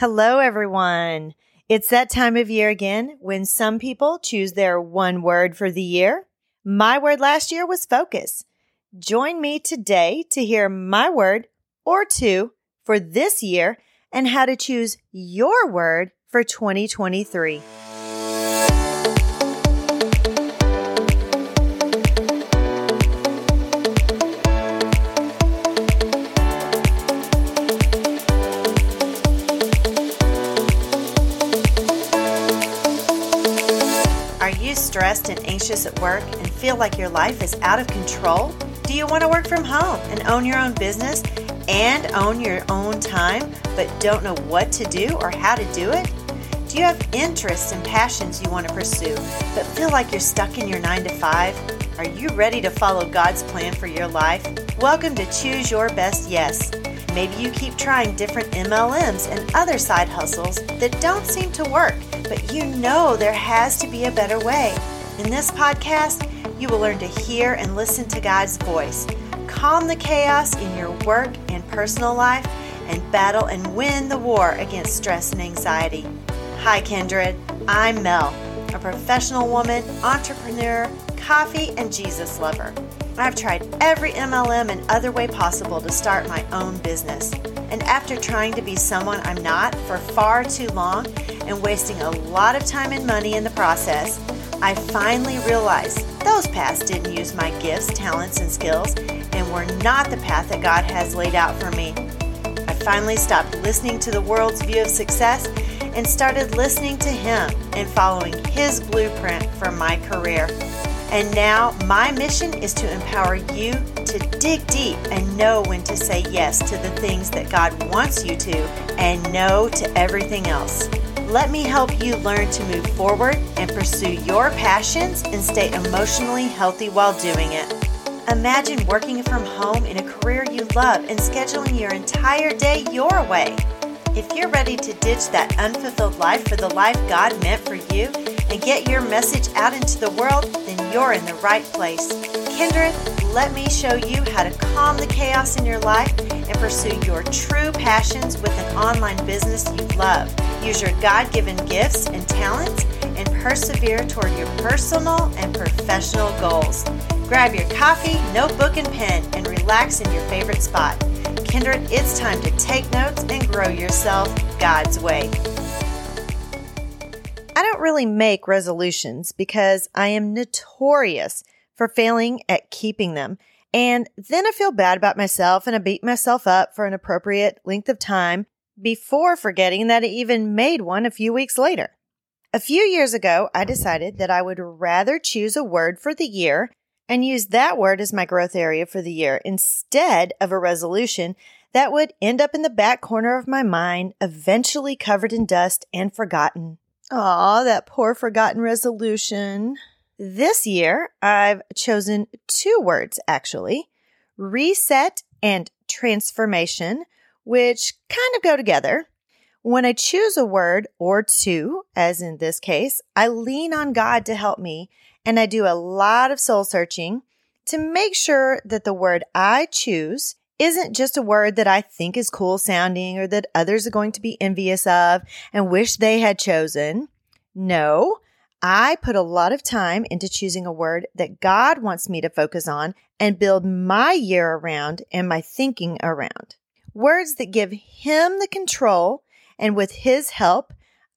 Hello, everyone. It's that time of year again when some people choose their one word for the year. My word last year was focus. Join me today to hear my word or two for this year and how to choose your word for 2023. And anxious at work and feel like your life is out of control? Do you want to work from home and own your own business and own your own time, but don't know what to do or how to do it? Do you have interests and passions you want to pursue, but feel like you're stuck in your 9 to 5? Are you ready to follow God's plan for your life? Welcome to Choose Your Best Yes. Maybe you keep trying different MLMs and other side hustles that don't seem to work, but you know there has to be a better way. In this podcast, you will learn to hear and listen to God's voice, calm the chaos in your work and personal life, and battle and win the war against stress and anxiety. Hi, Kindred. I'm Mel, a professional woman, entrepreneur, coffee, and Jesus lover. I've tried every MLM and other way possible to start my own business. And after trying to be someone I'm not for far too long and wasting a lot of time and money in the process, I finally realized those paths didn't use my gifts, talents, and skills and were not the path that God has laid out for me. I finally stopped listening to the world's view of success and started listening to Him and following His blueprint for my career. And now my mission is to empower you to dig deep and know when to say yes to the things that God wants you to and no to everything else. Let me help you learn to move forward and pursue your passions and stay emotionally healthy while doing it. Imagine working from home in a career you love and scheduling your entire day your way. If you're ready to ditch that unfulfilled life for the life God meant for you and get your message out into the world, you're in the right place. Kindred, let me show you how to calm the chaos in your life and pursue your true passions with an online business you love. Use your God given gifts and talents and persevere toward your personal and professional goals. Grab your coffee, notebook, and pen and relax in your favorite spot. Kindred, it's time to take notes and grow yourself God's way. Really make resolutions because I am notorious for failing at keeping them. And then I feel bad about myself and I beat myself up for an appropriate length of time before forgetting that I even made one a few weeks later. A few years ago, I decided that I would rather choose a word for the year and use that word as my growth area for the year instead of a resolution that would end up in the back corner of my mind, eventually covered in dust and forgotten. Aw, that poor forgotten resolution. This year, I've chosen two words actually reset and transformation, which kind of go together. When I choose a word or two, as in this case, I lean on God to help me and I do a lot of soul searching to make sure that the word I choose isn't just a word that I think is cool sounding or that others are going to be envious of and wish they had chosen. No, I put a lot of time into choosing a word that God wants me to focus on and build my year around and my thinking around. Words that give Him the control, and with His help,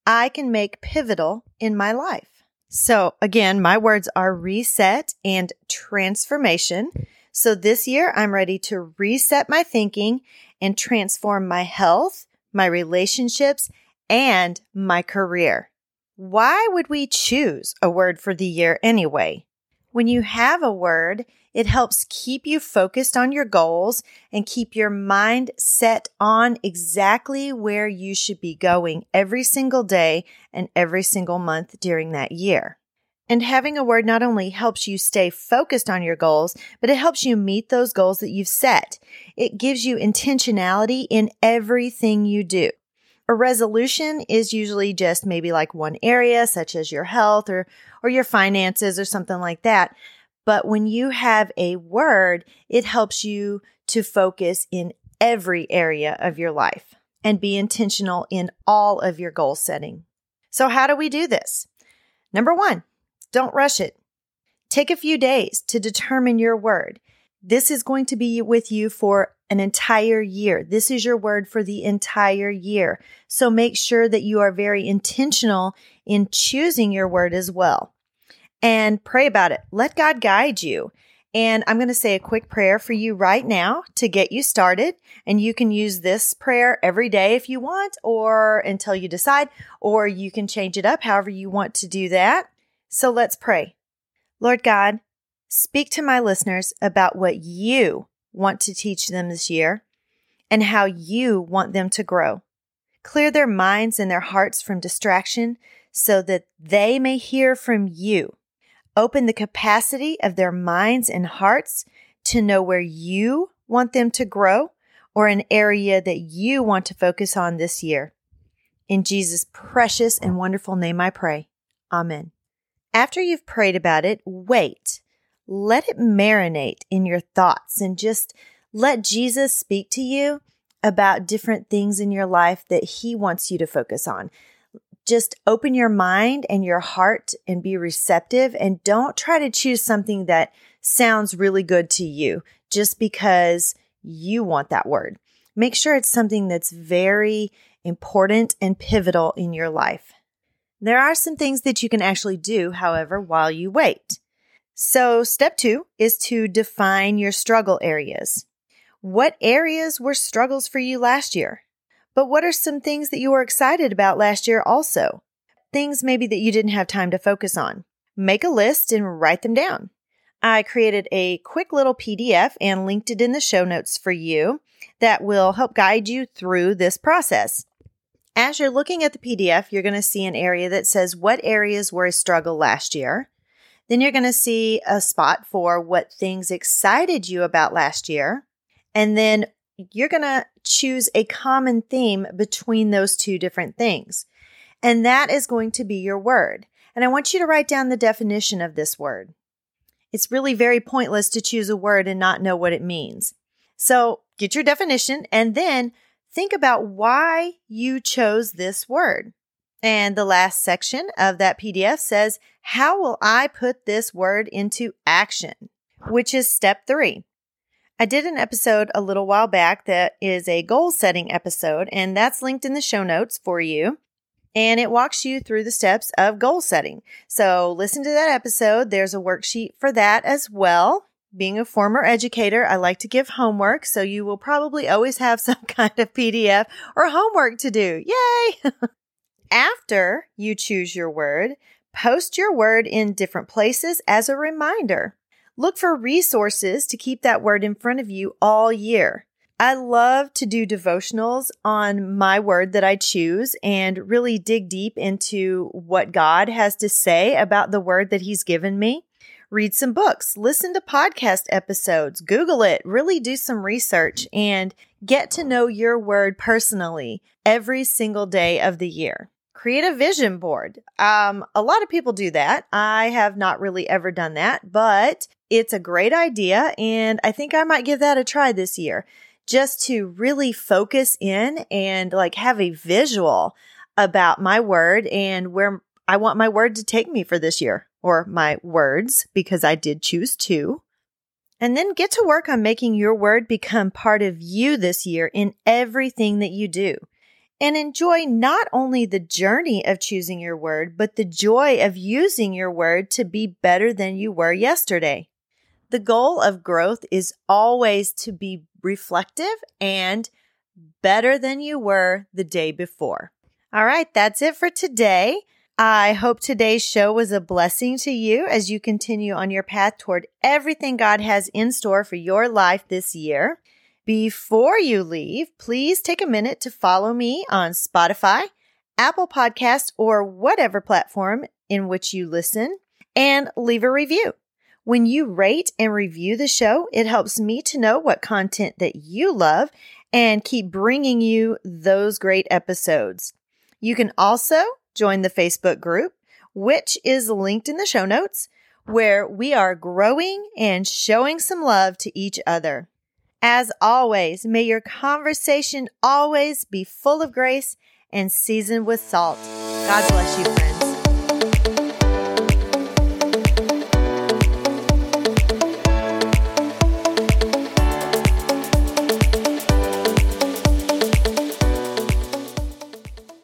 I can make pivotal in my life. So again, my words are reset and transformation. So this year I'm ready to reset my thinking and transform my health, my relationships, and my career. Why would we choose a word for the year anyway? When you have a word, it helps keep you focused on your goals and keep your mind set on exactly where you should be going every single day and every single month during that year. And having a word not only helps you stay focused on your goals, but it helps you meet those goals that you've set. It gives you intentionality in everything you do. A resolution is usually just maybe like one area, such as your health or, or your finances or something like that. But when you have a word, it helps you to focus in every area of your life. and be intentional in all of your goal setting. So, how do we do this? Number one, don't rush it. Take a few days to determine your word. This is going to be with you for an entire year. This is your word for the entire year. So make sure that you are very intentional in choosing your word as well. And pray about it. Let God guide you. And I'm going to say a quick prayer for you right now to get you started. And you can use this prayer every day if you want, or until you decide, or you can change it up however you want to do that. So let's pray. Lord God, speak to my listeners about what you want to teach them this year and how you want them to grow. Clear their minds and their hearts from distraction so that they may hear from you Open the capacity of their minds and hearts to know where you want them to grow or an area that you want to focus on this year. In Jesus' precious and wonderful name I pray. Amen. After you've prayed about it, wait. Let it marinate in your thoughts and just let Jesus speak to you about different things in your life that he wants you to focus on just open your mind and your heart and be receptive and don't try to choose something that sounds really good to you just because you want that word. Make sure it's something that's very important and pivotal in your life. There are some things that you can actually do, however, while you wait. So, step two is to define your struggle areas. What areas were struggles for you last year? But what are some things that you were excited about last year also? Things maybe that you didn't have time to focus on. Make a list and write them down. I created a quick little PDF and linked it in the show notes for you that will help guide you through this process. As you're looking at the PDF, you're going to see an area that says what areas were a struggle last year. Then you're going to see a spot for what things excited you about last year. And then you're going to choose a common theme between those two different things. And that is going to be your word. And I want you to write down the definition of this word. It's really very pointless to choose a word and not know what it means. So get your definition and then think about why you chose this word. And the last section of that PDF says, How will I put this word into action? Which is step three. I did an episode a little while back that is a goal setting episode, and that's linked in the show notes for you. And it walks you through the steps of goal setting. So listen to that episode. There's a worksheet for that as well. Being a former educator, I like to give homework, so you will probably always have some kind of PDF or homework to do. Yay! After you choose your word, post your word in different places as a reminder. Look for resources to keep that word in front of you all year. I love to do devotionals on my word that I choose and really dig deep into what God has to say about the word that He's given me. Read some books, listen to podcast episodes, Google it, really do some research and get to know your word personally every single day of the year create a vision board. Um, a lot of people do that. I have not really ever done that, but it's a great idea. And I think I might give that a try this year just to really focus in and like have a visual about my word and where I want my word to take me for this year or my words because I did choose two. And then get to work on making your word become part of you this year in everything that you do and enjoy not only the journey of choosing your word, but the joy of using your word to be better than you were yesterday. The goal of growth is always to be reflective and better than you were the day before. All right, that's it for today. I hope today's show was a blessing to you as you continue on your path toward everything God has in store for your life this year. Before you leave, please take a minute to follow me on Spotify, Apple Podcast, or whatever platform in which you listen and leave a review. When you rate and review the show, it helps me to know what content that you love and keep bringing you those great episodes. You can also join the Facebook group, which is linked in the show notes, where we are growing and showing some love to each other. As always, may your conversation always be full of grace and seasoned with salt. God bless you, friends.